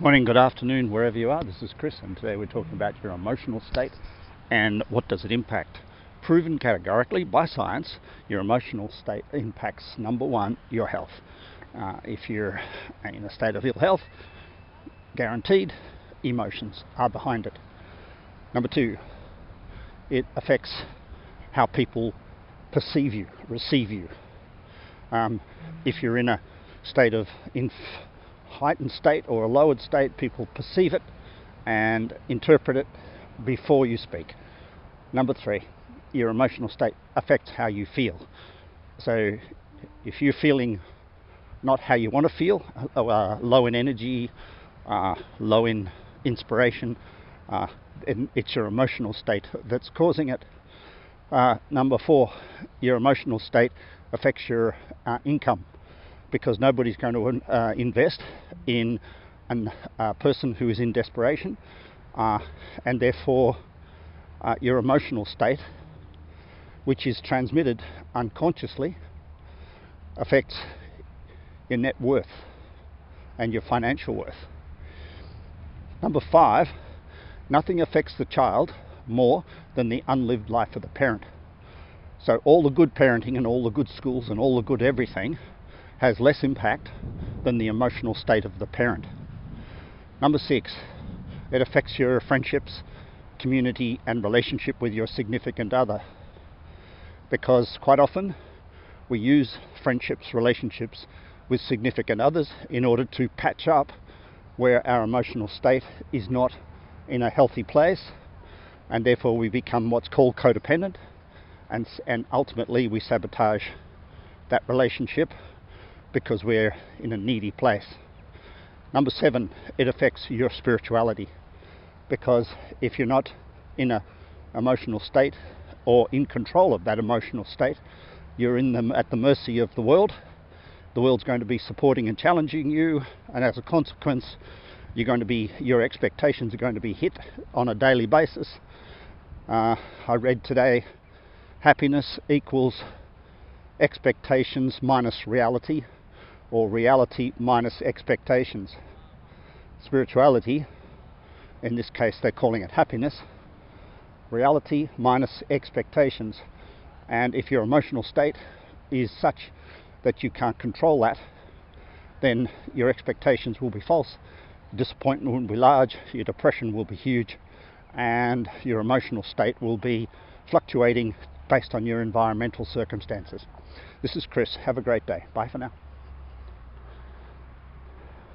Morning, good afternoon, wherever you are. This is Chris, and today we're talking about your emotional state and what does it impact. Proven categorically by science, your emotional state impacts number one, your health. Uh, if you're in a state of ill health, guaranteed emotions are behind it. Number two, it affects how people perceive you, receive you. Um, if you're in a state of inf- heightened state or a lowered state, people perceive it and interpret it before you speak. Number three, your emotional state affects how you feel. So if you're feeling not how you want to feel, uh, low in energy, uh, low in inspiration, uh, it's your emotional state that's causing it. Uh, number four, your emotional state affects your uh, income because nobody's going to uh, invest in a uh, person who is in desperation, uh, and therefore uh, your emotional state, which is transmitted unconsciously, affects your net worth and your financial worth. Number five, nothing affects the child more than the unlived life of the parent. So, all the good parenting and all the good schools and all the good everything has less impact than the emotional state of the parent. Number six, it affects your friendships, community, and relationship with your significant other. Because quite often we use friendships, relationships with significant others in order to patch up where our emotional state is not in a healthy place, and therefore we become what's called codependent, and, and ultimately we sabotage that relationship because we're in a needy place. Number seven, it affects your spirituality because if you're not in an emotional state or in control of that emotional state, you're in them at the mercy of the world. The world's going to be supporting and challenging you, and as a consequence, you're going to be your expectations are going to be hit on a daily basis. Uh, I read today, happiness equals expectations minus reality or reality minus expectations. Spirituality, in this case they're calling it happiness, reality minus expectations. And if your emotional state is such that you can't control that, then your expectations will be false, disappointment will be large, your depression will be huge, and your emotional state will be fluctuating based on your environmental circumstances. This is Chris. Have a great day. Bye for now.